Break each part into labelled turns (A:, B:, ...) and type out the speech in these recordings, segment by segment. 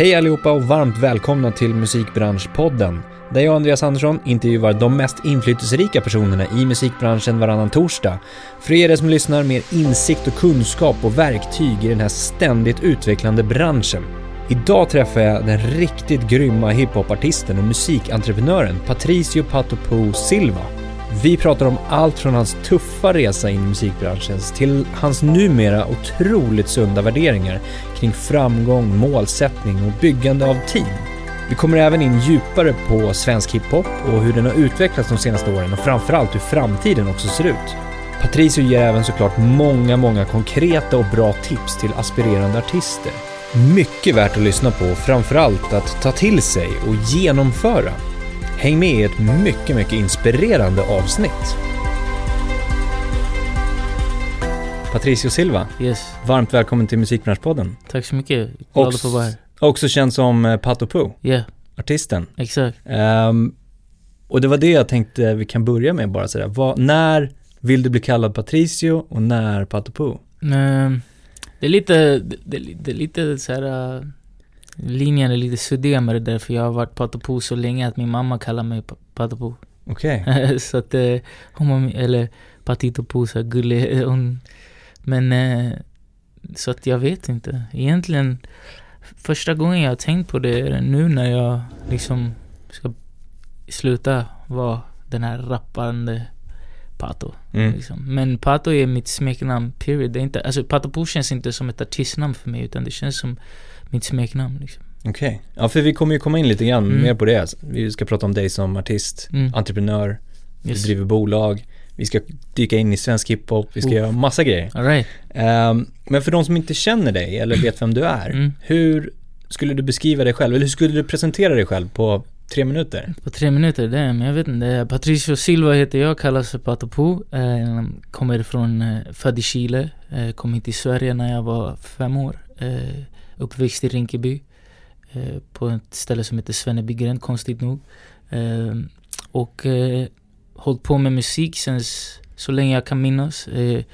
A: Hej allihopa och varmt välkomna till Musikbranschpodden. Där jag och Andreas Andersson intervjuar de mest inflytelserika personerna i musikbranschen varannan torsdag. För er som lyssnar mer insikt och kunskap och verktyg i den här ständigt utvecklande branschen. Idag träffar jag den riktigt grymma hiphopartisten och musikentreprenören Patricio Patopo Silva. Vi pratar om allt från hans tuffa resa in i musikbranschen till hans numera otroligt sunda värderingar kring framgång, målsättning och byggande av team. Vi kommer även in djupare på svensk hiphop och hur den har utvecklats de senaste åren och framförallt hur framtiden också ser ut. Patricio ger även såklart många, många konkreta och bra tips till aspirerande artister. Mycket värt att lyssna på och framförallt att ta till sig och genomföra. Häng med i ett mycket, mycket inspirerande avsnitt. Patricio Silva,
B: Yes,
A: varmt välkommen till Musikbranschpodden.
B: tack så mycket. Glad att få vara här.
A: Också känd som eh, Pato Poo,
B: Ja,
A: artisten.
B: exakt.
A: Ehm, och det var det jag tänkte vi kan börja med bara sådär. Vad, när vill du bli kallad Patricio och när Pato Poo?
B: Men, det är lite, det, det, det är lite så här. äh, linjen är lite suddig med det där för jag har varit Patopo så länge att min mamma kallar mig Pa- Patopo.
A: Okej.
B: så att eh, hon var, min- eller Patitopo så här gullig. eh, Hon, men eh, så att jag vet inte. Egentligen första gången jag har tänkt på det är nu när jag liksom ska sluta vara den här rappande Pato.
A: Mm.
B: Liksom. Men Pato är mitt smeknamn, period. Det är inte, alltså Pato känns inte som ett artistnamn för mig utan det känns som mitt smeknamn liksom.
A: Okej. Ja, för vi kommer ju komma in lite grann
B: Mm.
A: mer på det. Vi ska prata om dig som artist,
B: Mm.
A: entreprenör, du driver bolag, vi ska dyka in i svensk hiphop, vi ska
B: Oh.
A: göra massa grejer.
B: Right.
A: Ehm, men för de som inte känner dig eller vet vem du är,
B: Mm.
A: hur skulle du beskriva dig själv? Eller hur skulle du presentera dig själv på tre minuter?
B: På tre minuter, det men jag vet inte. Patricio Silva heter jag, kallas för Pato Po. Eh, kommer från, eh, född i Chile. Eh, kom hit till Sverige när jag var fem år. Eh, uppväxt i Rinkeby. Eh, på ett ställe som heter Svennebygren, konstigt nog. Eh, och eh, hållit på med musik sen så länge jag kan minnas. Eh,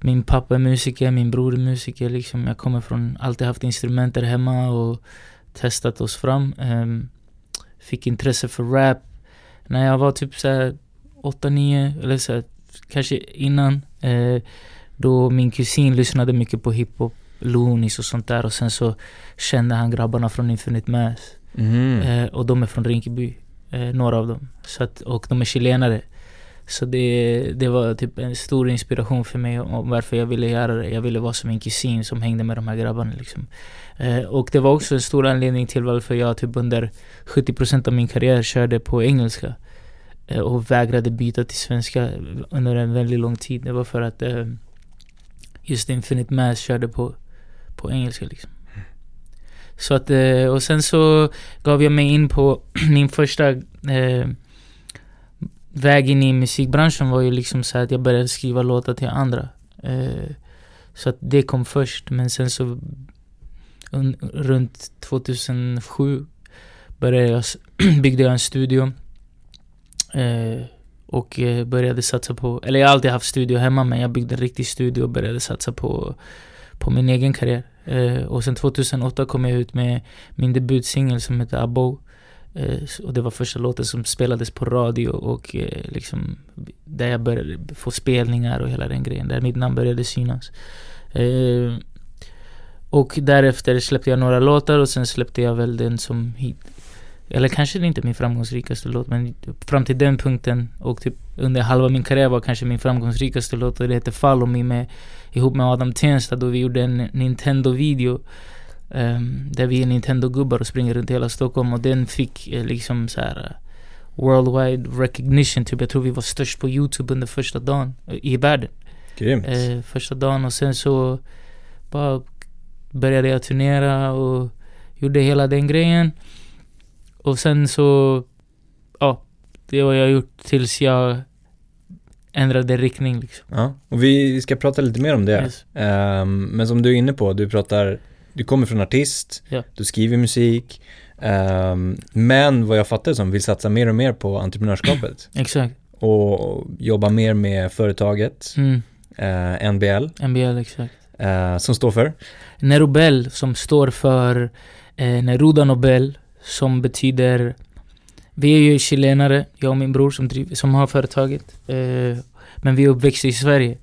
B: min pappa är musiker, min bror är musiker. Liksom. Jag kommer från, alltid haft instrumenter hemma och testat oss fram. Ehm, fick intresse för rap när jag var typ såhär 8-9 eller så här, kanske innan. Eh, då min kusin lyssnade mycket på hiphop, Loonies och sånt där och sen så kände han grabbarna från Infinite Mass.
A: Mm.
B: Eh, och de är från Rinkeby, Eh, några av dem. Så att, och de är chilenare. Så det, det var typ en stor inspiration för mig om varför jag ville göra det. Jag ville vara som en kusin som hängde med de här grabbarna liksom. Eh, och det var också en stor anledning till varför jag typ under 70% av min karriär körde på engelska. Eh, och vägrade byta till svenska under en väldigt lång tid. Det var för att eh, just Infinite Mass körde på, på engelska liksom. Så att, eh, och sen så gav jag mig in på min första eh, väg in i musikbranschen var ju liksom så att jag började skriva låtar till andra. Eh, så att det kom först, men sen så un, runt 2007 började jag, byggde jag en studio. Eh, och eh, började satsa på, eller jag har alltid haft studio hemma men jag byggde en riktig studio och började satsa på, på min egen karriär. Eh, och sen 2008 kom jag ut med min debutsingel som heter Abo. Eh, och det var första låten som spelades på radio och eh, liksom där jag började få spelningar och hela den grejen. Där mitt namn började synas. Eh, och därefter släppte jag några låtar och sen släppte jag väl den som hit. Eller kanske det inte min framgångsrikaste låt men fram till den punkten och typ under halva min karriär var kanske min framgångsrikaste låt och det heter Follow Me med ihop med Adam Tensta då vi gjorde en Nintendo-video ehm, där vi är Nintendo-gubbar och springer runt hela Stockholm och den fick eh, liksom så här eh, worldwide recognition typ. Jag tror vi var störst på Youtube under första dagen eh, i världen.
A: Grymt.
B: Eh, första dagen och sen så bara började jag turnera och gjorde hela den grejen. Och sen så, ja, det har jag gjort tills jag ändrade riktning liksom.
A: Ja, och vi ska prata lite mer om det.
B: Yes.
A: Ehm, men som du är inne på, du pratar, du kommer från artist,
B: Ja.
A: du skriver musik, ehm, men vad jag fattar som vill satsa mer och mer på entreprenörskapet
B: Exakt.
A: och jobba mer med företaget,
B: Mm.
A: eh, NBL.
B: NBL, exakt.
A: Eh, som står för?
B: Nerobel som står för eh, Neruda Nobel som betyder vi är ju chilenare, jag och min bror som, driv, som har företaget. Eh, men vi är uppväxta i Sverige.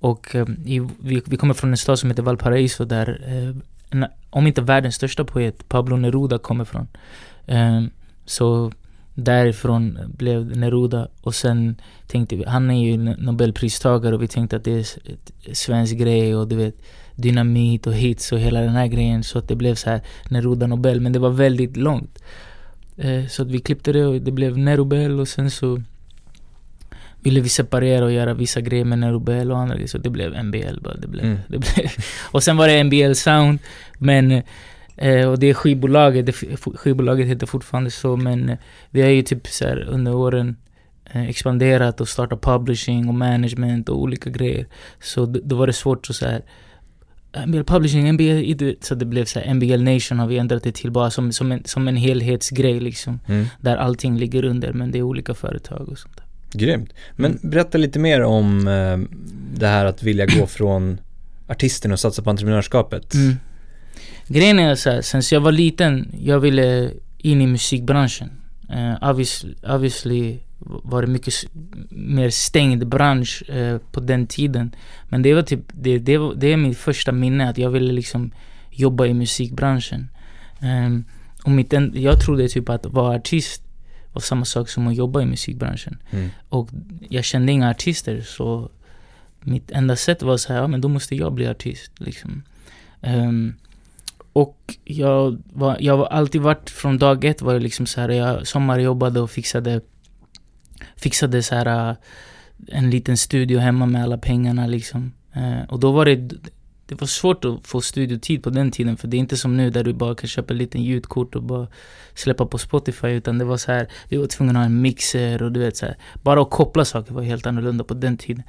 B: Och eh, i, vi, vi kommer från en stad som heter Valparaiso där, eh, en, om inte världens största poet, Pablo Neruda kommer från. Eh, så därifrån blev Neruda och sen tänkte vi, han är ju nobelpristagare och vi tänkte att det är ett svensk grej och du vet dynamit och hits och hela den här grejen så att det blev så här Neruda Nobel men det var väldigt långt. Eh, så att vi klippte det och det blev Nerobel och sen så ville vi separera och göra vissa grejer med Nerobel och andra grejer så det blev NBL bara. Det blev, mm. det blev. Och sen var det NBL Sound men Eh, och det skivbolaget, det, skivbolaget heter fortfarande så men eh, vi har ju typ så här, under åren eh, expanderat och startat publishing och management och olika grejer. Så då var det svårt att så här NBL Publishing, NBL, så det blev så här, NBL Nation har vi ändrat det till bara som, som, en, som en helhetsgrej liksom. Mm. Där allting ligger under men det är olika företag och sånt där.
A: Grymt. Men mm. berätta lite mer om eh, det här att vilja gå från artisten och satsa på entreprenörskapet. Mm.
B: Grejen är så här, sen jag var liten, jag ville in i musikbranschen. Uh, obviously, obviously var det mycket mer stängd bransch uh, på den tiden. Men det var typ, det, det, var, det är mitt första minne att jag ville liksom jobba i musikbranschen. Um, och mitt en, jag trodde typ att vara artist var samma sak som att jobba i musikbranschen. Mm. Och jag kände inga artister så mitt enda sätt var så här, ja men då måste jag bli artist liksom. Um, och jag, var, jag har alltid varit, från dag ett var jag liksom så här, jag sommarjobbade och fixade, fixade så här äh, en liten studio hemma med alla pengarna liksom. Eh, och då var det, det var svårt att få studiotid på den tiden för det är inte som nu där du bara kan köpa en liten ljudkort och bara släppa på Spotify utan det var så här, vi var tvungna att ha en mixer och du vet så här, bara att koppla saker var helt annorlunda på den tiden.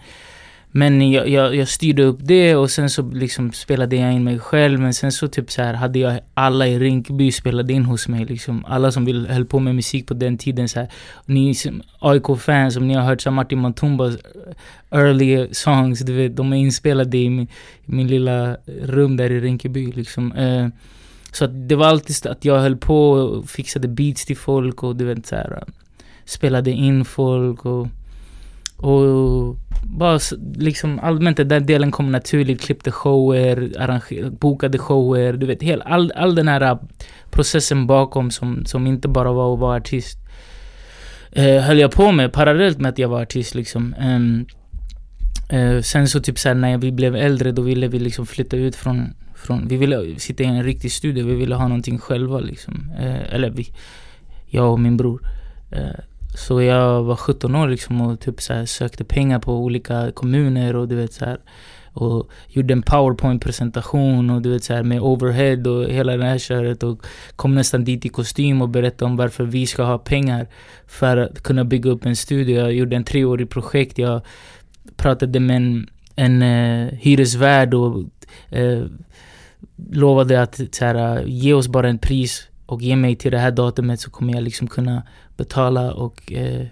B: Men jag, jag, jag, styrde upp det och sen så liksom spelade jag in mig själv. Men sen så typ så här hade jag alla i Rinkeby spelade in hos mig. Liksom. Alla som vill, höll på med musik på den tiden. Så här. Ni AIK-fans, om ni har hört så Martin Matumbas eh, early songs, du vet, de är inspelade i min, i min lilla rum där i Rinkeby. Liksom. Uh, så att det var alltid att jag höll på och fixade beats till folk och du vet så här, eh, spelade in folk och och bara liksom allmänt den delen kom naturligt. Klippte shower, arrangerade, bokade shower. Du vet, hel, all, all den här äh, processen bakom som, som inte bara var att vara artist. Eh, höll jag på med parallellt med att jag var artist liksom. Um, eh, sen så typ såhär när vi blev äldre då ville vi liksom flytta ut från, från vi ville sitta i en riktig studio. Vi ville ha någonting själva liksom. Eh, eller vi, jag och min bror. Eh, så jag var 17 år liksom och typ så här sökte pengar på olika kommuner och du vet så här, Och gjorde en powerpoint-presentation och du vet så här med overhead och hela det här köret och kom nästan dit i kostym och berättade om varför vi ska ha pengar för att kunna bygga upp en studio. Jag gjorde en treårig projekt. Jag pratade med en, en uh, hyresvärd och uh, lovade att så här, eh, ge oss bara en pris och ge mig till det här datumet så kommer jag liksom kunna betala och eh,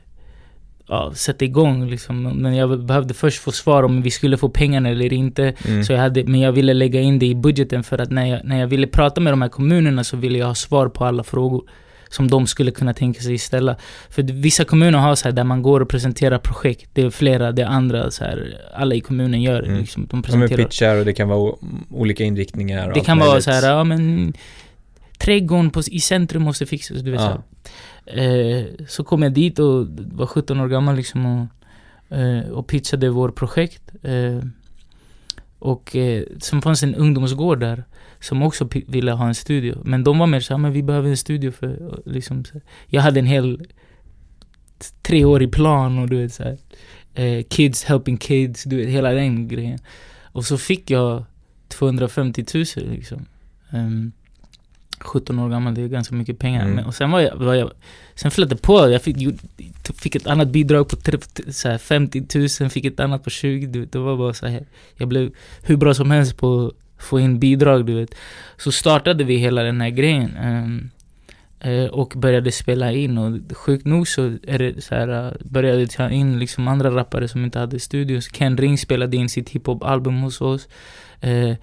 B: ja, sätta igång. Liksom. Men jag behövde först få svar om vi skulle få pengarna eller inte. Mm. Så jag hade, men jag ville lägga in det i budgeten för att när jag, när jag ville prata med de här kommunerna så ville jag ha svar på alla frågor som de skulle kunna tänka sig ställa. För vissa kommuner har så här där man går och presenterar projekt. Det är flera, det är andra så här, alla i kommunen gör mm. liksom,
A: De presenterar. De pitchar och det kan vara olika inriktningar och
B: Det kan vara så här, ja men trädgården på, i centrum måste fixas, du vet ja. så. Eh, så kom jag dit och var 17 år gammal liksom och, eh, och pitchade vårt projekt. Eh, och eh, sen fanns en ungdomsgård där som också ville ha en studio. Men de var mer såhär, men vi behöver en studio för liksom, så. Jag hade en hel treårig plan och du vet såhär. Eh, kids helping kids, du vet hela den grejen. Och så fick jag 250 000 liksom. Um, 17 år gammal, det är ganska mycket pengar. Mm. Men, och sen var jag, var jag sen flöt det på. Jag fick, fick ett annat bidrag på 30, så här, 50 000, fick ett annat på 20 du vet, Det var bara så här. Jag blev hur bra som helst på att få in bidrag, du vet. Så startade vi hela den här grejen. Um, uh, och började spela in och sjukt nog så är det så här, uh, började ta in liksom andra rappare som inte hade studios. Ken Ring spelade in sitt hiphop-album hos oss. Eh,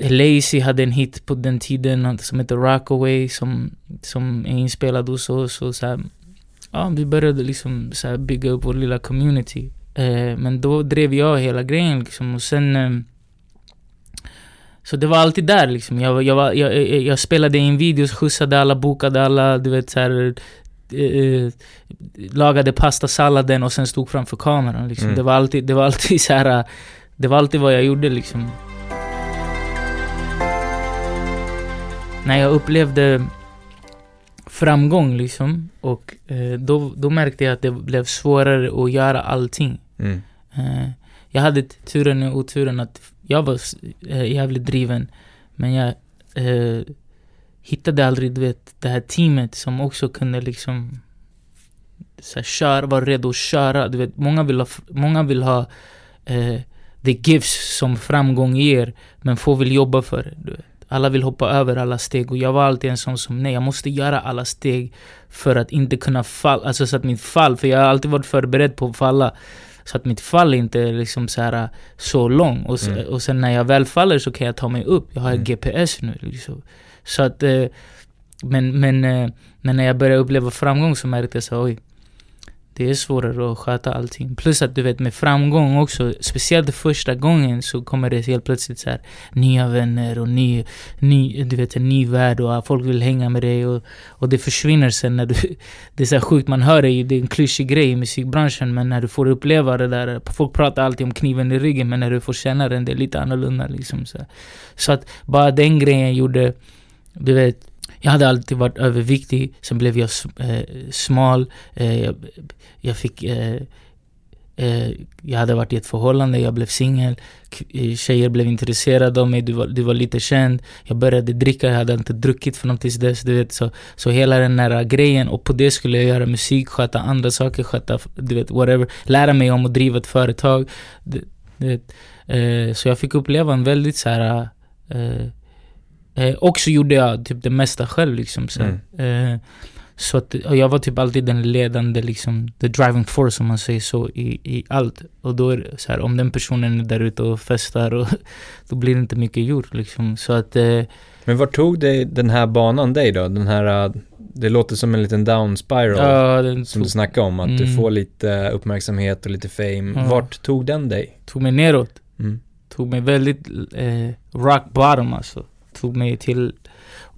B: Lazy hade en hit på den tiden som heter Rockaway som, som är inspelad hos oss. Och så här, ja, vi började liksom så bygga upp vår lilla community. Eh, men då drev jag hela grejen liksom och sen... Eh, så det var alltid där liksom. Jag, jag, var, jag, jag, spelade in videos, skjutsade alla, bokade alla, du vet så här, eh, lagade pastasalladen och sen stod framför kameran. Liksom. Mm. Det, var alltid, det var alltid så här, Det var alltid vad jag gjorde liksom. När jag upplevde framgång liksom, och eh, då, då märkte jag att det blev svårare att göra allting. Mm. Eh, jag hade turen och oturen att jag var eh, jävligt driven, men jag eh, hittade aldrig du vet, det här teamet som också kunde liksom så här, köra, vara redo att köra. Du vet, många vill ha, många vill ha eh, the gifts som framgång ger, men få vill jobba för det. Alla vill hoppa över alla steg och jag var alltid en sån som nej, jag måste göra alla steg för att inte kunna falla, alltså så att mitt fall, för jag har alltid varit förberedd på att falla. Så att mitt fall inte är liksom så, här, så lång. Och, mm. och sen när jag väl faller så kan jag ta mig upp. Jag har mm. GPS nu. Liksom. Så att, eh, men, men, eh, men när jag började uppleva framgång så märkte jag så oj, det är svårare att sköta allting. Plus att du vet med framgång också, speciellt första gången så kommer det helt plötsligt så här, nya vänner och ny, ny, du vet, en ny värld och folk vill hänga med dig och, och det försvinner sen när du... Det är så sjukt, man hör det, det är en klyschig grej i musikbranschen men när du får uppleva det där, folk pratar alltid om kniven i ryggen men när du får känna den, det är lite annorlunda liksom. Så, så att bara den grejen gjorde, du vet, jag hade alltid varit överviktig, sen blev jag eh, smal. Eh, jag, jag, fick... Eh, eh, jag hade varit i ett förhållande, jag blev singel. Eh, tjejer blev intresserade av mig, du var, du var lite känd. Jag började dricka, jag hade inte druckit från tills dess. Du vet, så, så hela den här grejen, och på det skulle jag göra musik, sköta andra saker, sköta, du vet, whatever. Lära mig om att driva ett företag. Du, du vet, eh, så jag fick uppleva en väldigt så här Eh, och så gjorde jag typ det mesta själv liksom. Så, mm. eh, så att, jag var typ alltid den ledande, liksom, the driving force om man säger så, i, i allt. Och då är det så här, om den personen är där ute och festar, och, då blir det inte mycket gjort liksom. Så att... Eh,
A: Men var tog det, den här banan dig då? Den här, det låter som en liten down spiral. Ja, som du snackade om, att mm. du får lite uppmärksamhet och lite fame. Ja. Vart tog den dig?
B: Tog mig neråt. Mm. Tog mig väldigt eh, rock bottom alltså tog mig till...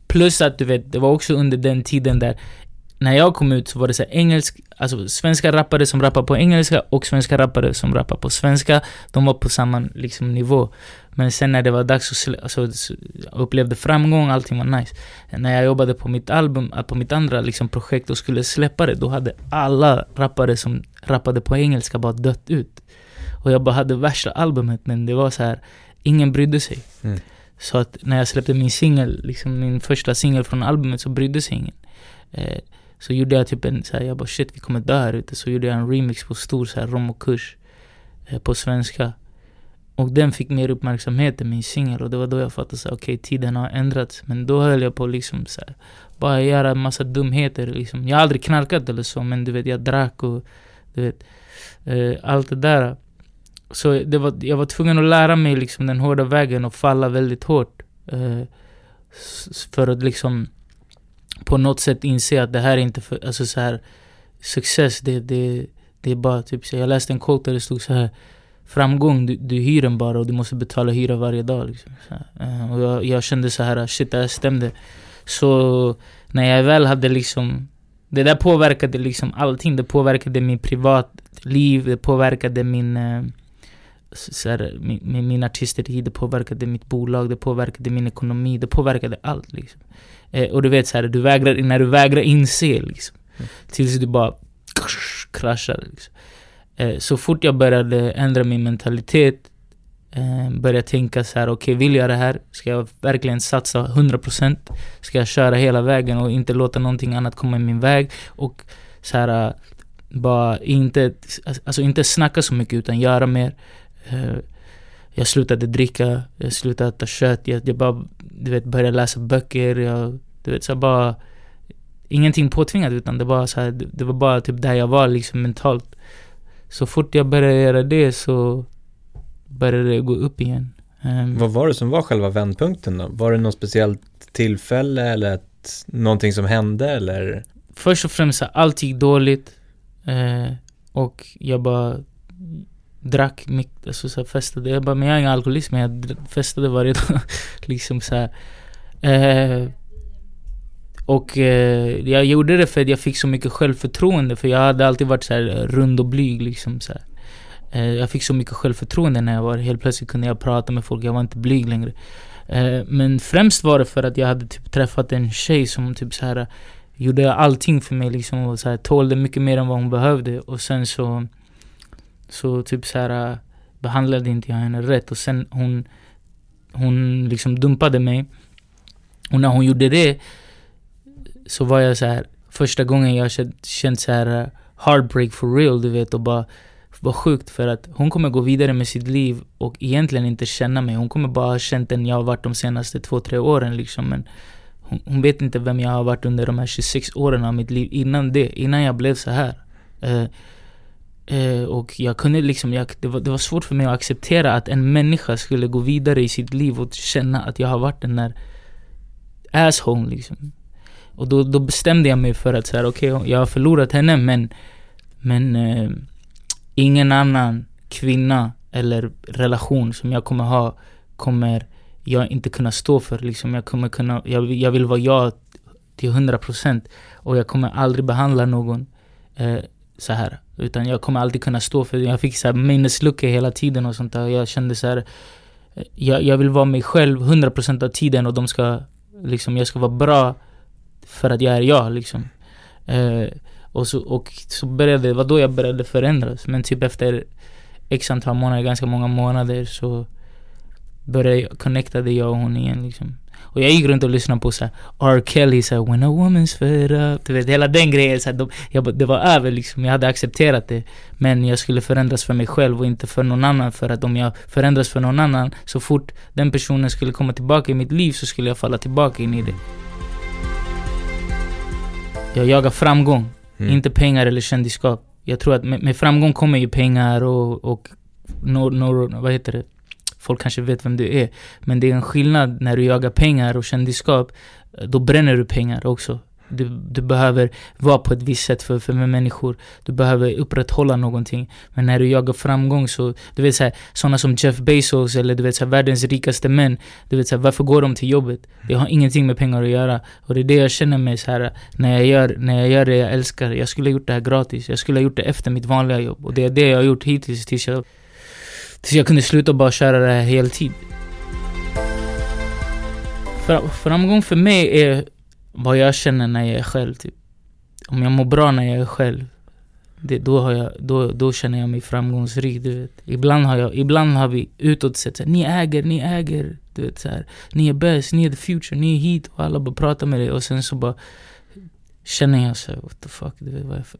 B: Plus att du vet, det var också under den tiden där när jag kom ut så var det så engelsk, alltså svenska rappare som rappar på engelska och svenska rappare som rappar på svenska. De var på samma liksom, nivå. Men sen när det var dags att alltså, upplevde framgång, allting var nice. När jag jobbade på mitt album, äh, på mitt andra liksom, projekt och skulle släppa det, då hade alla rappare som rappade på engelska bara dött ut. Och jag bara hade värsta albumet, men det var så här, ingen brydde sig. Mm. Så att när jag släppte min singel, liksom min första singel från albumet, så brydde sig ingen. Eh, så gjorde jag typ en så här, jag bara shit vi kommer dö här ute. Så gjorde jag en remix på stor så här rom och kurs eh, på svenska. Och den fick mer uppmärksamhet än min singel och det var då jag fattade så okej okay, tiden har ändrats. Men då höll jag på liksom så här, bara göra massa dumheter liksom. Jag har aldrig knarkat eller så men du vet jag drack och du vet eh, allt det där. Så det var, jag var tvungen att lära mig liksom den hårda vägen och falla väldigt hårt. Eh, för att liksom på något sätt inse att det här är inte för, alltså så här success, det, det, det är bara typ så Jag läste en quote där det stod så här Framgång, du, du hyr den bara och du måste betala hyra varje dag. Liksom. Uh, och jag, jag, kände så här, shit det här stämde. Så när jag väl hade liksom Det där påverkade liksom allting. Det påverkade min privatliv, det påverkade min uh, så här, min, min artisteri, det påverkade mitt bolag, det påverkade min ekonomi, det påverkade allt liksom. Eh, och du vet så här, du vägrar, när du vägrar inse liksom. Mm. Tills du bara kraschar liksom. Eh, så fort jag började ändra min mentalitet, eh, började tänka så här, okej okay, vill jag det här? Ska jag verkligen satsa 100%? Ska jag köra hela vägen och inte låta någonting annat komma i min väg? Och så här, bara inte, alltså inte snacka så mycket utan göra mer. Eh, jag slutade dricka, jag slutade äta kött, jag, jag bara du vet, började läsa böcker. Jag, du vet, så bara, ingenting påtvingat utan det var, så här, det, det, var bara typ där jag var liksom mentalt. Så fort jag började göra det så började det gå upp igen. Ehm,
A: Vad var det som var själva vändpunkten då? Var det något speciellt tillfälle eller ett, någonting som hände eller?
B: Först och främst, allt gick dåligt. Eh, och jag bara drack mycket, alltså så här, festade. Jag bara, men jag är ingen alkoholist men jag festade varje dag. liksom så här. Eh, och eh, jag gjorde det för att jag fick så mycket självförtroende. För jag hade alltid varit så här rund och blyg liksom så här. Eh, jag fick så mycket självförtroende när jag var Helt plötsligt kunde jag prata med folk, jag var inte blyg längre. Eh, men främst var det för att jag hade typ träffat en tjej som typ så här eh, gjorde allting för mig liksom och så här, tålde mycket mer än vad hon behövde och sen så så typ så här äh, behandlade inte jag henne rätt och sen hon hon liksom dumpade mig och när hon gjorde det så var jag så här första gången jag känt, känt så här äh, heartbreak for real du vet och bara var sjukt för att hon kommer gå vidare med sitt liv och egentligen inte känna mig. Hon kommer bara ha känt den jag har varit de senaste två, tre åren liksom. Men hon, hon vet inte vem jag har varit under de här 26 åren av mitt liv innan det, innan jag blev så här. Uh, eh, och jag kunde liksom, jag, det, var, det var svårt för mig att acceptera att en människa skulle gå vidare i sitt liv och känna att jag har varit den där asshole liksom. Och då, då bestämde jag mig för att säga okej, okej, jag har förlorat henne men, men eh, ingen annan kvinna eller relation som jag kommer ha kommer jag inte kunna stå för. Liksom, jag, kommer kunna, jag, jag vill vara jag till 100% och jag kommer aldrig behandla någon eh, så här. Utan jag kommer alltid kunna stå för det. Jag fick så här minnesluckor hela tiden och sånt där. Jag kände så här, eh, jag, jag vill vara mig själv 100% av tiden och de ska, liksom, jag ska vara bra för att jag är jag liksom. Eh, och så, och så började, det var då jag började förändras. Men typ efter x antal månader, ganska många månader så började jag, connectade jag och hon igen liksom. Och jag gick runt och lyssnade på såhär R. Kelly såhär When a woman's fed up Du vet hela den grejen så här, de, jag, Det var över liksom, jag hade accepterat det Men jag skulle förändras för mig själv och inte för någon annan För att om jag förändras för någon annan Så fort den personen skulle komma tillbaka i mitt liv så skulle jag falla tillbaka in i det Jag jagar framgång
A: Mm.
B: inte pengar eller kändisskap. Jag tror att med, med framgång kommer ju pengar och, och no, no, vad heter det? Folk kanske vet vem du är. Men det är en skillnad när du jagar pengar och kändisskap. Då bränner du pengar också. Du, du behöver vara på ett visst sätt för, för med människor. Du behöver upprätthålla någonting. Men när du jagar framgång så, du vet såhär, sådana som Jeff Bezos eller du vet såhär, världens rikaste män. Du vet såhär, varför går de till jobbet? Det har ingenting med pengar att göra. Och det är det jag känner mig såhär, när jag gör, när jag gör det jag älskar. Jag skulle ha gjort det här gratis. Jag skulle ha gjort det efter mitt vanliga jobb. Och det är det jag har gjort hittills tills jag, tills jag kunde sluta bara köra det här heltid. Framgång för mig är vad jag känner när jag är själv typ. Om jag mår bra när jag är själv. Det, då, har jag, då, då känner jag mig framgångsrik, du vet. Ibland har, jag, ibland har vi utåt sett såhär, ni äger, ni äger. Du vet så här, ni är bäst, ni är the future, ni är hit. Och alla bara pratar med dig och sen så bara känner jag såhär, what the fuck.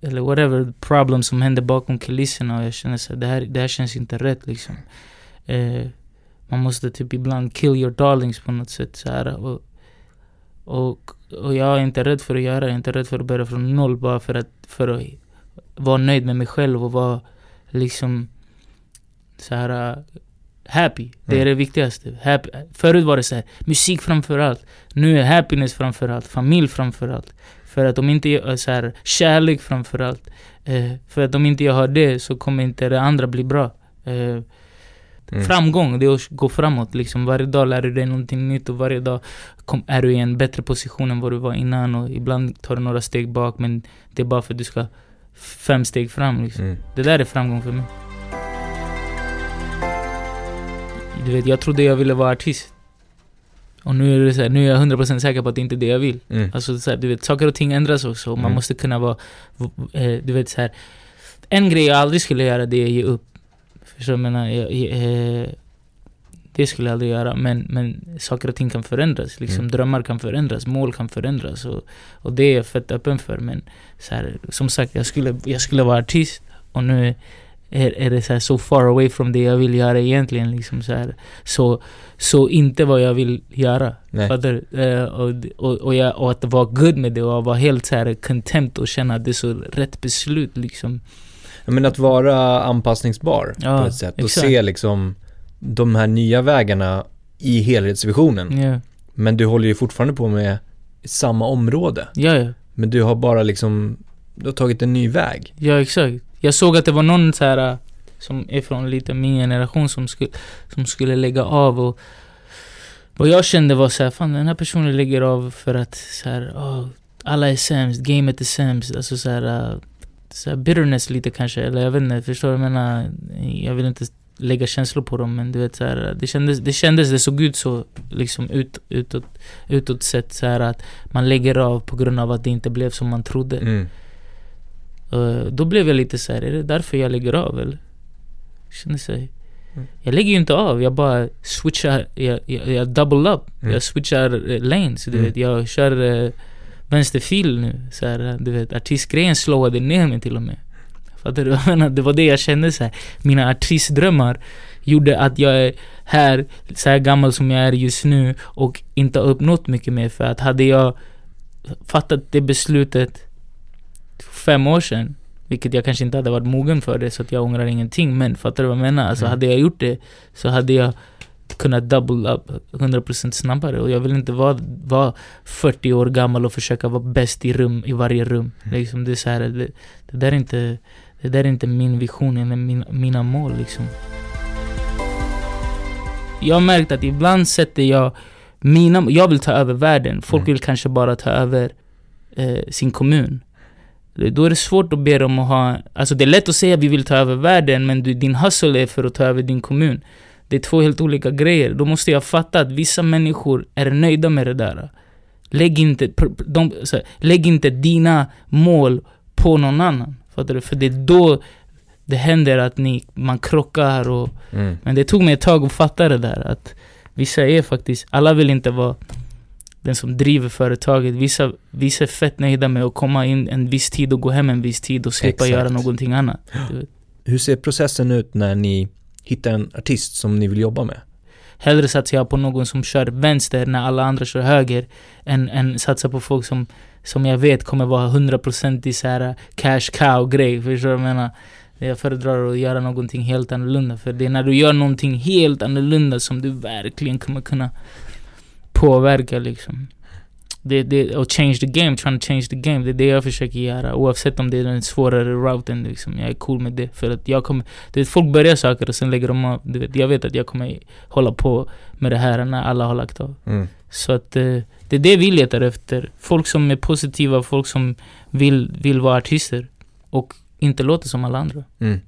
B: Eller whatever problem som händer bakom kulisserna. Och jag känner såhär, det här, det här känns inte rätt liksom. Eh, man måste typ ibland kill your darlings på något sätt. Så här, och, och, och jag är inte rädd för att göra det. Jag är inte rädd för att börja från noll bara för att, för att vara nöjd med mig själv och vara liksom så här uh, happy. Det är
A: Mm.
B: det viktigaste. Happy. Förut var det så här, musik framför allt. Nu är happiness framför allt. Familj framför allt. För att om inte jag, så här, kärlek framför allt. Eh, för att om inte jag har det så kommer inte det andra bli bra. Eh,
A: Mm.
B: Framgång, det är att gå framåt liksom. Varje dag lär du dig någonting nytt och varje dag kom, är du i en bättre position än vad du var innan och ibland tar du några steg bak men det är bara för att du ska fem steg fram liksom.
A: Mm.
B: Det där är framgång för mig. Du vet, jag trodde jag ville vara artist. Och nu är det så här, nu är jag 100% säker på att det inte är det jag vill.
A: Mm.
B: Alltså så här, du vet, saker och ting ändras också. och Man
A: Mm.
B: måste kunna vara, eh, du vet så här. En grej jag aldrig skulle göra det är att ge upp. Förstår du jag menar? Jag, jag, eh, det skulle jag aldrig göra. Men, men saker och ting kan förändras. Liksom,
A: Mm.
B: Drömmar kan förändras, mål kan förändras. Och, och det är jag fett öppen för. Men så här, som sagt, jag skulle, jag skulle vara artist. Och nu är, är det så, här, så far away from det jag vill göra egentligen. Liksom så, här. så, så inte vad jag vill göra. Fattar? Eh, och, och, och, jag, och att vara good med det och vara helt så här content och känna att det är så rätt beslut liksom.
A: Ja, Men att vara anpassningsbar
B: Ja,
A: på ett sätt och
B: exakt.
A: se liksom de här nya vägarna i helhetsvisionen.
B: Ja,
A: Men du håller ju fortfarande på med samma område.
B: ja, ja.
A: Men du har bara liksom, du har tagit en ny väg.
B: Ja exakt. Jag såg att det var någon så här som är från lite min generation som, sku, som skulle lägga av och vad jag kände var så här, fan den här personen lägger av för att så här, åh, alla är sämst, gamet är sämst. Alltså så här, så här bitterness lite kanske, eller jag vet inte, förstår du? Jag menar, jag vill inte lägga känslor på dem men du vet så här, det kändes, det kändes, det såg ut så liksom ut, utåt, utåt sett så här att man lägger av på grund av att det inte blev som man trodde.
A: Mm.
B: Uh, då blev jag lite så här, är det därför jag lägger av eller? Kände sig...
A: Mm.
B: Jag lägger ju inte av, jag bara switchar, jag, jag, jag double up.
A: Mm.
B: Jag switchar eh, lanes, du
A: Mm.
B: vet. Jag kör uh, vänsterfil nu. Så här, eh, du vet, artistgrejen slowade ner mig till och med. Fattar du? Jag menar, det var det jag kände så här. Mina artistdrömmar gjorde att jag är här, så här gammal som jag är just nu och inte har uppnått mycket mer. För att hade jag fattat det beslutet fem år sedan, vilket jag kanske inte hade varit mogen för det, så att jag ångrar ingenting. Men fattar du vad jag menar? Alltså
A: Mm.
B: hade jag gjort det så hade jag kunnat double up 100% snabbare. Och jag vill inte vara, vara 40 år gammal och försöka vara bäst i rum, i varje rum.
A: Mm.
B: Liksom det är så här, det, det där är inte, det där är inte min vision eller min, mina mål liksom. Jag har märkt att ibland sätter jag mina, jag vill ta över världen. Folk
A: Mm.
B: vill kanske bara ta över eh, sin kommun. Då är det svårt att be dem att ha... Alltså det är lätt att säga att vi vill ta över världen, men du, din hustle är för att ta över din kommun. Det är två helt olika grejer. Då måste jag fatta att vissa människor är nöjda med det där. Lägg inte, de, här, lägg inte dina mål på någon annan. Fattar du? För det är då det händer att ni, man krockar och...
A: Mm.
B: Men det tog mig ett tag att fatta det där. Att vissa är faktiskt... Alla vill inte vara den som driver företaget. Vissa, vissa är fett nöjda med att komma in en viss tid och gå hem en viss tid och slippa göra någonting annat.
A: Hur ser processen ut när ni hittar en artist som ni vill jobba med?
B: Hellre satsar jag på någon som kör vänster när alla andra kör höger än, än satsar på folk som, som jag vet kommer vara 100% i så här cash cow grej. Förstår du vad jag menar? Jag föredrar att göra någonting helt annorlunda. För det är när du gör någonting helt annorlunda som du verkligen kommer kunna påverka liksom. Det, det, och change the game, trying to change the game. Det är det jag försöker göra. Oavsett om det är den svårare routen liksom. Jag är cool med det. För att jag kommer... Du vet, folk börjar saker och sen lägger de av. Du vet, jag vet att jag kommer hålla på med det här när alla har lagt av.
A: Mm.
B: Så att eh, det är det vi letar efter. Folk som är positiva, folk som vill, vill vara artister. Och inte låter som alla andra.
A: Mm.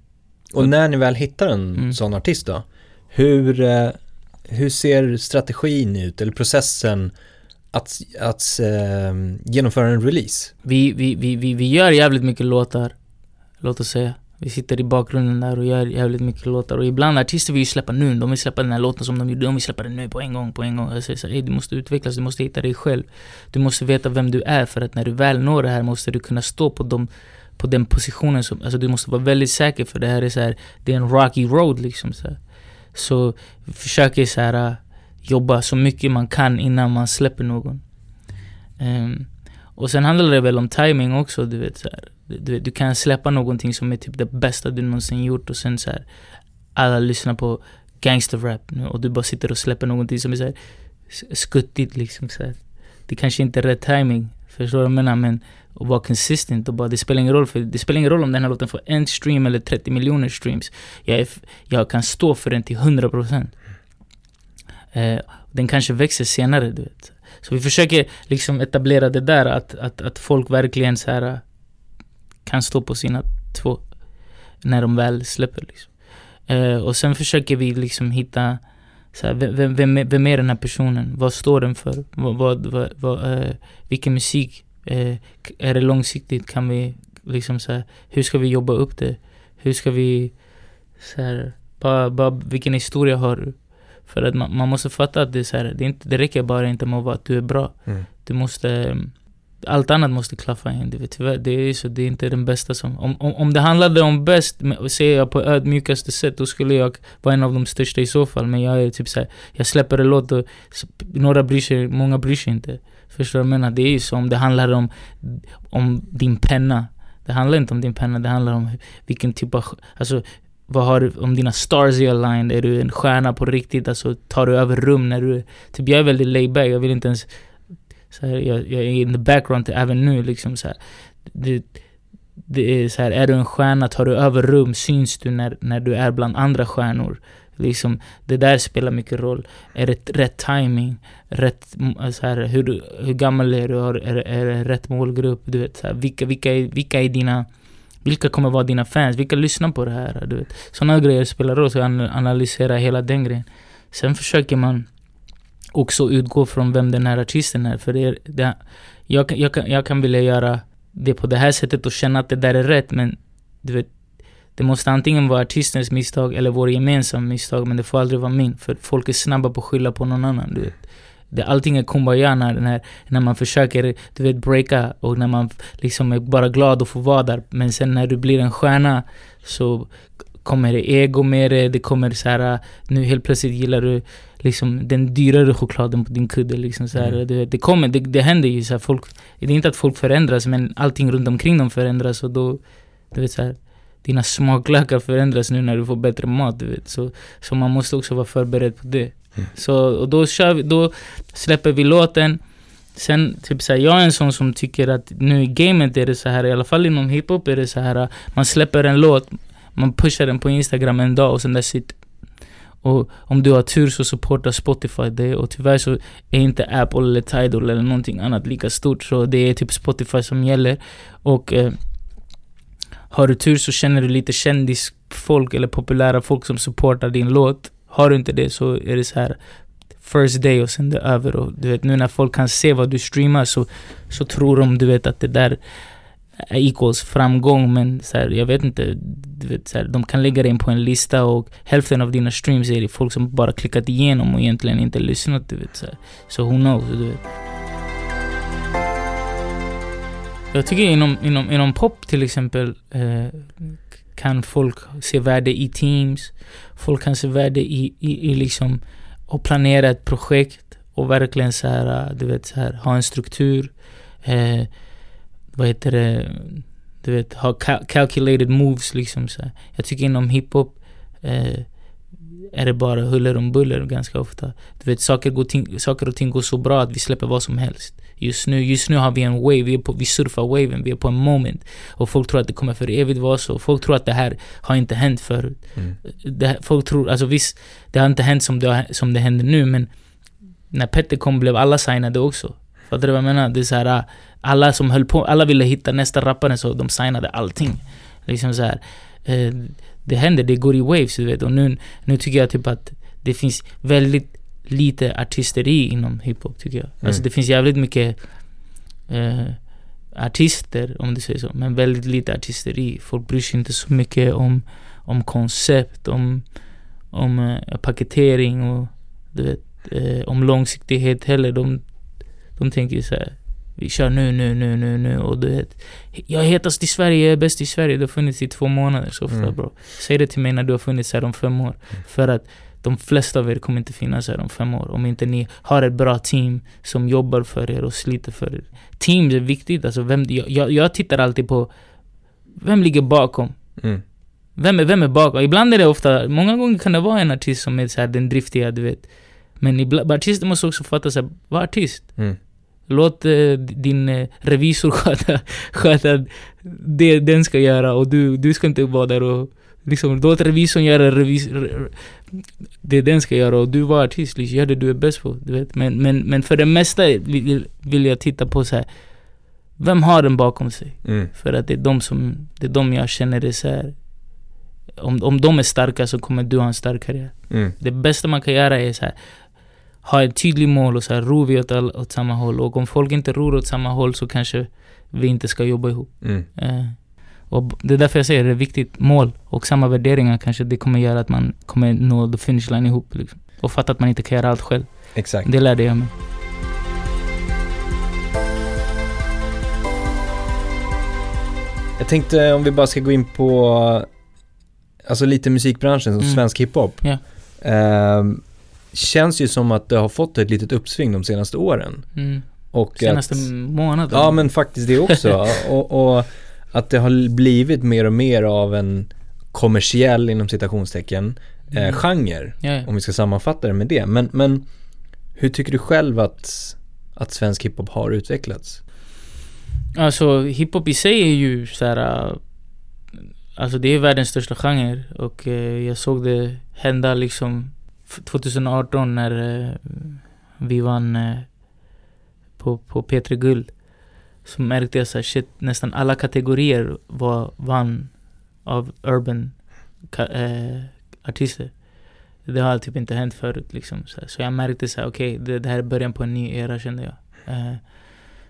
A: Och när ni väl hittar en
B: Mm.
A: sån artist då, hur, eh, hur ser strategin ut, eller processen att, att eh, genomföra en release?
B: Vi, vi, vi, vi, vi gör jävligt mycket låtar, låt oss säga. Vi sitter i bakgrunden där och gör jävligt mycket låtar. Och ibland artister vill ju släppa nu. De vill släppa den här låten som de gjorde. De vill släppa den nu på en gång, på en gång. Jag säger så här, du måste utvecklas, du måste hitta dig själv. Du måste veta vem du är. För att när du väl når det här måste du kunna stå på, dem, på den positionen. Som, alltså du måste vara väldigt säker för det här är så här, det är en rocky road liksom. Så, här så försöker så här, äh, jobba så mycket man kan innan man släpper någon. Um, och sen handlar det väl om timing också, du vet så här. Du, du, kan släppa någonting som är typ det bästa du någonsin gjort och sen så här. Alla lyssnar på gangsterrap nu och du bara sitter och släpper någonting som är så här skuttigt liksom så här. Det kanske inte är rätt timing, förstår du vad jag menar? Men att vara consistent och bara, det spelar ingen roll för det spelar ingen roll om den här låten får en stream eller 30 miljoner streams. Jag, är, jag kan stå för den till 100%. Eh, den kanske växer senare, du vet. Så vi försöker liksom etablera det där att, att, att folk verkligen så här kan stå på sina två när de väl släpper liksom. Eh, och sen försöker vi liksom hitta så här, vem, vem, vem, är- den här personen? Vad står den för? Vad, vad, vad, vad, eh, vilken musik? Eh, är det långsiktigt? Kan vi liksom så här, hur ska vi jobba upp det? Hur ska vi så här, bara, bara vilken historia har du? För att man, man måste fatta att det, är så här, det, är inte, det räcker bara inte med att vara att du är bra.
A: Mm.
B: Du måste... Allt annat måste klaffa in. Det, tyvärr, det är så, det är inte den bästa som... Om, om, om det handlade om bäst, säger jag på ödmjukaste sätt, då skulle jag vara en av de största i så fall. Men jag är typ såhär, jag släpper en låt och några bryr sig, många bryr sig inte. Förstår du vad jag menar? Det är ju så om det handlar om, om din penna. Det handlar inte om din penna, det handlar om vilken typ av... Alltså, vad har du, om dina stars är aligned, är du en stjärna på riktigt? Alltså tar du över rum när du... Typ jag är väldigt laid back, jag vill inte ens... Så här, jag, jag är in the background till, även nu liksom så här. Det, det är så här, är du en stjärna, tar du över rum, syns du när, när du är bland andra stjärnor? Liksom, det där spelar mycket roll. Är det rätt timing? Rätt, så här, hur, hur gammal är du? Är, är, det rätt målgrupp? Du vet, så här, vilka, vilka, är, vilka är dina... Vilka kommer vara dina fans? Vilka lyssnar på det här? Du vet. Sådana grejer spelar roll, så analysera hela den grejen. Sen försöker man också utgå från vem den här artisten är. För det, det jag, jag, kan, jag kan vilja göra det på det här sättet och känna att det där är rätt, men du vet, det måste antingen vara artistens misstag eller vår gemensamma misstag, men det får aldrig vara min. För folk är snabba på att skylla på någon annan, du vet. Det, allting är kumbaya när, när man försöker, du vet, breaka och när man liksom är bara glad att få vara där. Men sen när du blir en stjärna så kommer ego med det, det kommer så här, nu helt plötsligt gillar du liksom den dyrare chokladen på din kudde. Liksom, så här, mm. det, det, kommer, det, det händer ju. Så här, folk, det är inte att folk förändras, men allting runt omkring dem förändras. Och då, du vet, så här, dina smaklökar förändras nu när du får bättre mat. Du vet. Så, så man måste också vara förberedd på det. Mm. Så, och då, vi, då släpper vi låten. Sen, typ såhär, jag är en sån som tycker att nu i gamet är det så här, i alla fall inom hiphop är det så här, man släpper en låt, man pushar den på Instagram en dag och sen där it. och om du har tur så supportar Spotify det och tyvärr så är inte Apple eller Tidal eller någonting annat lika stort så det är typ Spotify som gäller. Och eh, har du tur så känner du lite kändisfolk eller populära folk som supportar din låt. Har du inte det så är det så här first day och sen det är över. Och du vet, nu när folk kan se vad du streamar så, så tror de du vet att det där Eh, equals framgång men så här, jag vet inte, vet, så här, de kan lägga dig in på en lista och hälften av dina streams är det folk som bara klickat igenom och egentligen inte lyssnat. Du vet, så, här. så who knows? Du vet. Jag tycker inom, inom, inom pop till exempel eh, kan folk se värde i teams. Folk kan se värde i, i, i liksom att planera ett projekt och verkligen så här, eh, du vet, så här, ha en struktur. Eh, vad heter det, du vet, ha cal calculated moves liksom. Så. Jag tycker inom hiphop eh, är det bara huller om buller ganska ofta. Du vet, saker, går ting, saker och ting går så bra att vi släpper vad som helst. Just nu, just nu har vi en wave, vi, är på, vi surfar waven, vi är på en moment. Och folk tror att det kommer för evigt vara så. Folk tror att det här har inte hänt förut. Mm. Det, folk tror, alltså visst, det har inte hänt som det, som det händer nu men när Petter kom blev alla signade också. Fattar du vad jag menar? Det är så här, alla som höll på, alla ville hitta nästa rappare så de signade allting. Liksom så här, eh, det händer, det går i waves du vet. Och nu, nu tycker jag typ att det finns väldigt lite artisteri inom hiphop tycker jag. Mm. Alltså det finns jävligt mycket eh, artister om du säger så. Men väldigt lite artisteri. Folk bryr sig inte så mycket om, om koncept, om, om eh, paketering och du vet, eh, om långsiktighet heller. De, de tänker så här, vi kör nu, nu, nu, nu, nu och du vet. Jag är hetast i Sverige, jag är bäst i Sverige. Du har funnits i två månader så ofta mm. bro. Säg det till mig när du har funnits här om fem år. Mm. För att de flesta av er kommer inte finnas här om fem år. Om inte ni har ett bra team som jobbar för er och sliter för er. Team är viktigt. Alltså vem, jag, jag tittar alltid på vem ligger bakom. Mm. Vem, är, vem är bakom? Ibland är det ofta, många gånger kan det vara en artist som är så här, den driftiga, du vet. Men ibland, artister måste också fatta sig, var artist. Mm. Låt eh, din eh, revisor sköta, sköta det den ska göra och du, du ska inte vara där och liksom, låt revisorn göra revis, det den ska göra och du var artist, liksom, gör det du är bäst på. Du vet. Men, men, men för det mesta vill, vill jag titta på så här. Vem har den bakom sig? Mm. För att det är de som, det är de jag känner är så här, om, om de är starka så kommer du ha en stark karriär. Mm. Det bästa man kan göra är så här, ha ett tydligt mål och så här, ror vi åt, all, åt samma håll. Och om folk inte ror åt samma håll så kanske vi inte ska jobba ihop. Mm. Eh, och det är därför jag säger det är viktigt. Mål och samma värderingar kanske det kommer göra att man kommer nå the finish line ihop. Liksom. Och fatta att man inte kan göra allt själv.
A: Exakt.
B: Det lärde jag mig.
A: Jag tänkte om vi bara ska gå in på Alltså lite musikbranschen som mm. svensk hiphop. Yeah. Um, känns ju som att det har fått ett litet uppsving de senaste åren.
B: Mm. Och senaste att, månaden.
A: Ja men faktiskt det också. och, och, att det har blivit mer och mer av en kommersiell inom citationstecken eh,
B: Mm.
A: genre.
B: Ja.
A: Om vi ska sammanfatta det med det. Men, men hur tycker du själv att, att svensk hiphop har utvecklats?
B: Alltså hiphop i sig är ju så här. Alltså det är världens största genre och eh, jag såg det hända liksom 2018 när eh, vi vann eh, på, på P3 Guld. Så märkte jag så här, shit, nästan alla kategorier var, vann av urban ka- eh, artister. Det har typ inte hänt förut liksom. Så, så jag märkte så här, okej, det, det här är början på en ny era kände jag. Eh,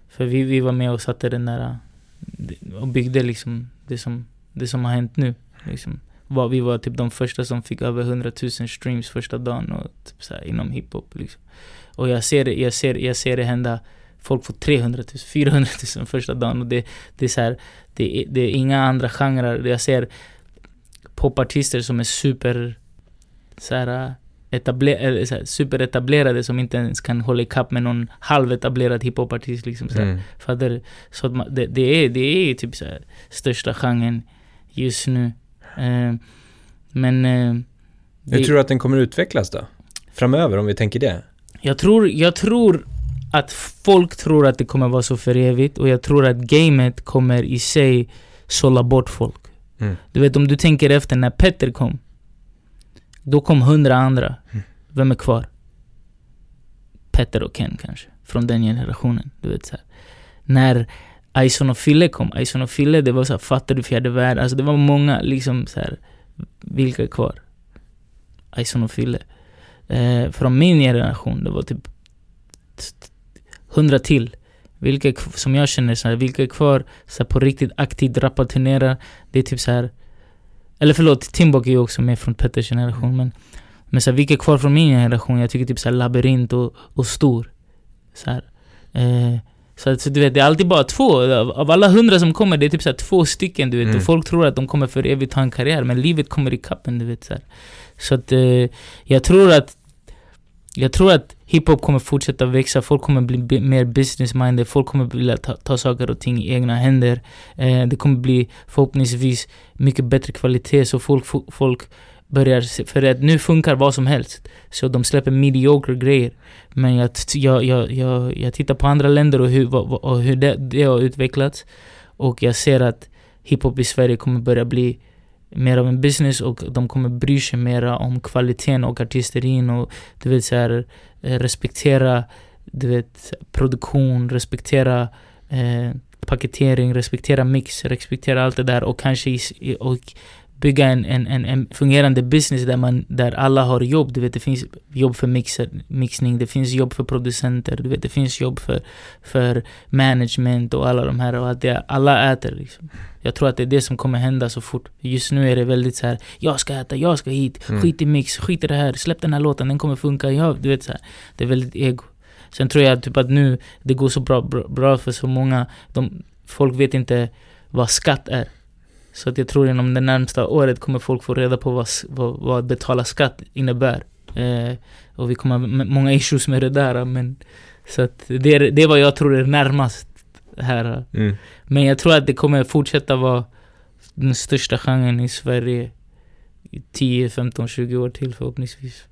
B: för vi, vi var med och satte den där eh, och byggde liksom det som, det som har hänt nu. Liksom. Var, vi var typ de första som fick över 100 000 streams första dagen och typ så här, inom hiphop. Liksom. Och jag ser, det, jag, ser, jag ser det hända. Folk får 300 000, 400 000 första dagen. Och det, det är så här, det, det är inga andra genrer. Jag ser popartister som är super så här, etabler, så här, superetablerade som inte ens kan hålla ikapp med någon halvetablerad hiphopartist. Liksom, så.
A: Mm.
B: Fattar Så att man, det, det, är, det är typ så här, största genren just nu. Eh, men... Eh,
A: Hur
B: det-
A: tror du att den kommer utvecklas då? Framöver, om vi tänker det?
B: jag, tror, jag tror att folk tror att det kommer vara så för evigt och jag tror att gamet kommer i sig sålla bort folk.
A: Mm.
B: Du vet om du tänker efter när Petter kom. Då kom hundra andra.
A: Mm.
B: Vem är kvar? Petter och Ken kanske. Från den generationen. Du vet så här. När Ison och Fille kom. Ison och Fille, det var så här, fattar du fjärde världen? Alltså det var många liksom så här. Vilka är kvar? Ison och Fille. Eh, från min generation, det var typ hundra till. Vilka som jag känner så här, vilka är kvar så här, på riktigt aktivt rapporterar. Det är typ så här. Eller förlåt, Timbuk är ju också med från Petters generation men Men så här, vilka är kvar från min generation? Jag tycker typ så här, Labyrint och, och Stor. Så här. Eh, så, så du vet, det är alltid bara två. Av, av alla hundra som kommer, det är typ så två stycken du vet.
A: Mm.
B: Och folk tror att de kommer för evigt ha en karriär, men livet kommer ikapp en, du vet. Så, här. så att eh, jag tror att jag tror att hiphop kommer fortsätta växa, folk kommer bli mer business-minded, folk kommer vilja ta, ta saker och ting i egna händer. Eh, det kommer bli förhoppningsvis mycket bättre kvalitet så folk, fo- folk börjar, se- för att nu funkar vad som helst. Så de släpper mediocre grejer. Men jag, jag, jag, jag, jag tittar på andra länder och hur, och hur det, det har utvecklats. Och jag ser att hiphop i Sverige kommer börja bli mer av en business och de kommer bry sig mera om kvaliteten och artisterin och du vet så här, eh, respektera du vet, produktion, respektera eh, paketering, respektera mix, respektera allt det där och kanske i- och bygga en, en, en, en fungerande business där, man, där alla har jobb. Du vet, det finns jobb för mixer, mixning, det finns jobb för producenter, du vet, det finns jobb för, för management och alla de här. Och att det, alla äter liksom. Jag tror att det är det som kommer hända så fort. Just nu är det väldigt så här. jag ska äta, jag ska hit,
A: Mm.
B: skit i mix, skit i det här, släpp den här låten, den kommer funka. Ja, du vet så här. Det är väldigt ego. Sen tror jag typ att nu, det går så bra, bra, bra för så många. De, folk vet inte vad skatt är. Så att jag tror inom det närmsta året kommer folk få reda på vad, vad, vad betala skatt innebär. Eh, och vi kommer ha många issues med det där. Men, så att det, är, det är vad jag tror är närmast här.
A: Mm.
B: Men jag tror att det kommer fortsätta vara den största genren i Sverige i 10, 15, 20 år till förhoppningsvis.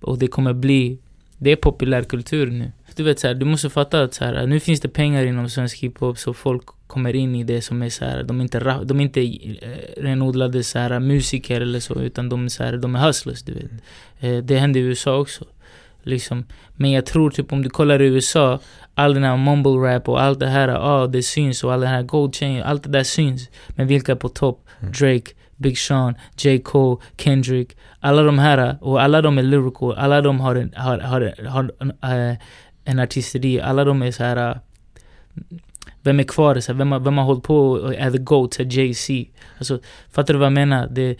B: Och det kommer bli, det är populärkultur nu. Du vet så här, du måste fatta att så här, nu finns det pengar inom svensk hiphop så folk kommer in i det som är så här, de är inte, de är inte eh, renodlade så här, musiker eller så utan de är, så här, de är hustlers du vet. Eh, det händer i USA också. Liksom. Men jag tror typ om du kollar i USA, all den här mumble rap och allt det här, ja det syns och all den här gold chain, allt det där syns. Men vilka på topp?
A: Mm.
B: Drake, Big Sean, J. Cole, Kendrick. Alla de här, och alla de är lyrical, alla de har en, har, har, har, en, äh, en artisteri, alla de är så här. äh, Vem är kvar? Så här, vem, har, vem har hållit på och är the GOAT? Så Jay-Z. Alltså, fattar du vad jag menar? Det,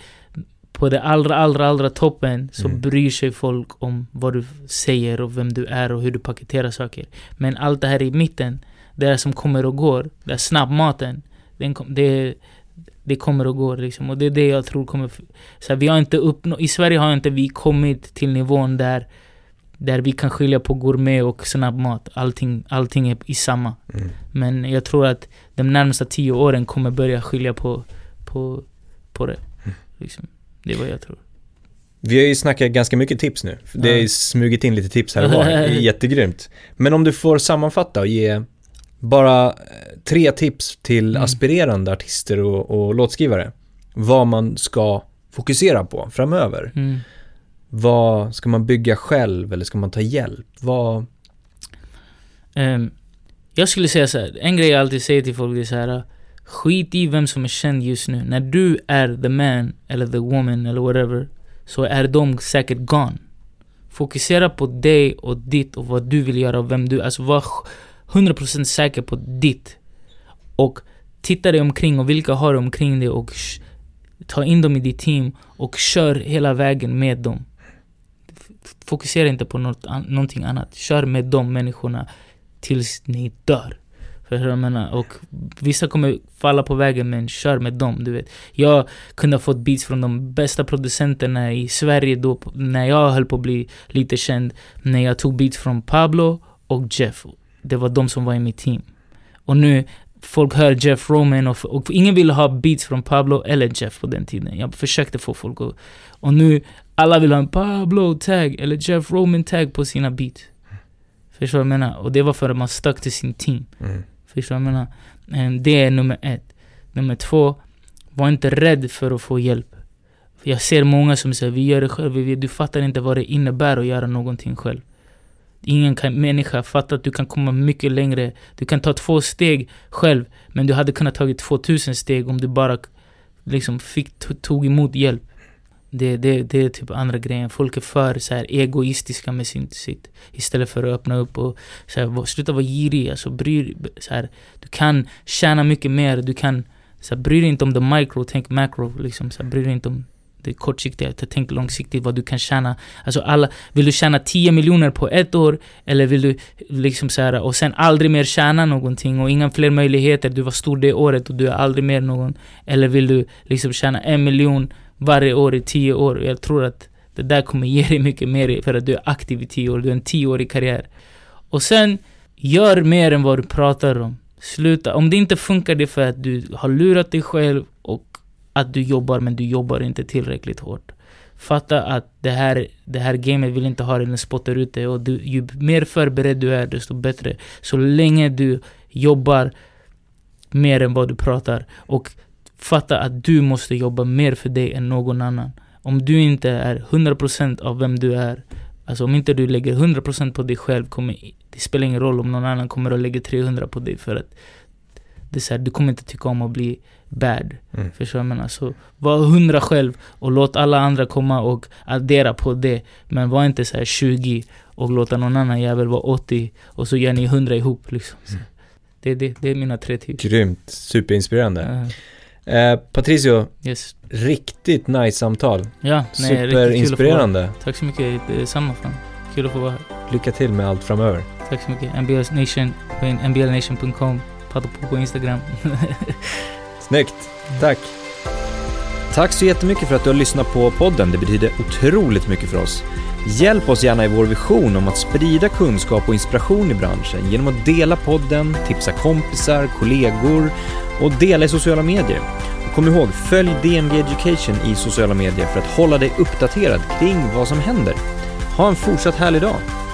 B: på det allra, allra, allra toppen så
A: Mm.
B: bryr sig folk om vad du säger och vem du är och hur du paketerar saker. Men allt det här i mitten, det är som kommer och går. Det är snabbmaten. Den kom, det, det kommer och går liksom. Och det är det jag tror kommer... Så här, vi har inte uppnått... I Sverige har inte vi kommit till nivån där, där vi kan skilja på gourmet och snabbmat. Allting, allting är i samma.
A: Mm.
B: Men jag tror att de närmsta tio åren kommer börja skilja på, på, på det. Liksom. Det är vad jag tror.
A: Vi har ju snackat ganska mycket tips nu. Det har ju smugit in lite tips här och var. Det är jättegrymt. Men om du får sammanfatta och ge bara eh, tre tips till
B: Mm.
A: aspirerande artister och, och låtskrivare. Vad man ska fokusera på framöver.
B: Mm.
A: Vad ska man bygga själv eller ska man ta hjälp? Vad...
B: Um, jag skulle säga så här, en grej jag alltid säger till folk är så här. Skit i vem som är känd just nu. När du är the man, eller the woman, eller whatever, så är de säkert gone. Fokusera på dig och ditt och vad du vill göra och vem du är. Alltså var 100% säker på ditt. Och titta dig omkring och vilka har du omkring dig och ta in dem i ditt team och kör hela vägen med dem. Fokusera inte på något, an- någonting annat. Kör med de människorna tills ni dör. För hur jag menar? Och vissa kommer falla på vägen men kör med dem, du vet. Jag kunde ha fått beats från de bästa producenterna i Sverige då, när jag höll på att bli lite känd. När jag tog beats från Pablo och Jeff. Det var de som var i mitt team. Och nu, folk hör Jeff Roman och, och ingen ville ha beats från Pablo eller Jeff på den tiden. Jag försökte få folk att... Och nu, alla vill ha en Pablo-tag eller Jeff Roman-tag på sina beats. Förstår du vad jag menar? Och det var för att man stack till sin team.
A: Mm.
B: Förstår du vad jag menar? Ehm, Det är nummer ett. Nummer två, var inte rädd för att få hjälp. För jag ser många som säger vi gör det själv, du fattar inte vad det innebär att göra någonting själv. Ingen kan, människa fattar att du kan komma mycket längre. Du kan ta två steg själv, men du hade kunnat tagit 2000 steg om du bara liksom fick, to- tog emot hjälp. Det, det, det är typ andra grejen. Folk är för så här egoistiska med sin, sitt. Istället för att öppna upp och så här, sluta vara girig. Alltså, bry, så här, du kan tjäna mycket mer. Du kan så här, bry dig inte om the micro, tänk macro. Liksom, så här, bry dig inte om det kortsiktiga, tänk långsiktigt vad du kan tjäna. Alltså alla, vill du tjäna 10 miljoner på ett år? Eller vill du liksom så här, och sen aldrig mer tjäna någonting och inga fler möjligheter, du var stor det året och du är aldrig mer någon. Eller vill du liksom tjäna en miljon varje år i tio år? Jag tror att det där kommer ge dig mycket mer för att du är aktiv i tio år, du har en tioårig karriär. Och sen, gör mer än vad du pratar om. Sluta, om det inte funkar det är för att du har lurat dig själv och att du jobbar men du jobbar inte tillräckligt hårt. Fatta att det här, det här gamet vill inte ha dig, den spottar ut dig och du, ju mer förberedd du är desto bättre. Så länge du jobbar mer än vad du pratar och fatta att du måste jobba mer för dig än någon annan. Om du inte är 100% av vem du är, alltså om inte du lägger 100% på dig själv, kommer, det spelar ingen roll om någon annan kommer att lägga 300 på dig för att det är så här, du kommer inte tycka om att bli bad.
A: Mm.
B: Förstår du vad jag menar? Så var 100 själv och låt alla andra komma och addera på det. Men var inte så här 20 och låta någon annan jävel vara 80 och så gör ni 100 ihop liksom.
A: Mm.
B: Det, det, det är mina tre tips.
A: Grymt, superinspirerande.
B: Uh,
A: Eh, Patricio,
B: yes.
A: riktigt nice samtal.
B: Ja,
A: Superinspirerande.
B: Tack så mycket, det är samma fan. Kul att få vara här.
A: Lycka till med allt framöver.
B: Tack så mycket. NBL Nation, nblnation.com, prata på på Instagram.
A: Snyggt, tack. Tack så jättemycket för att du har lyssnat på podden. Det betyder otroligt mycket för oss. Hjälp oss gärna i vår vision om att sprida kunskap och inspiration i branschen genom att dela podden, tipsa kompisar, kollegor och dela i sociala medier. Och kom ihåg, följ DMG Education i sociala medier för att hålla dig uppdaterad kring vad som händer. Ha en fortsatt härlig dag!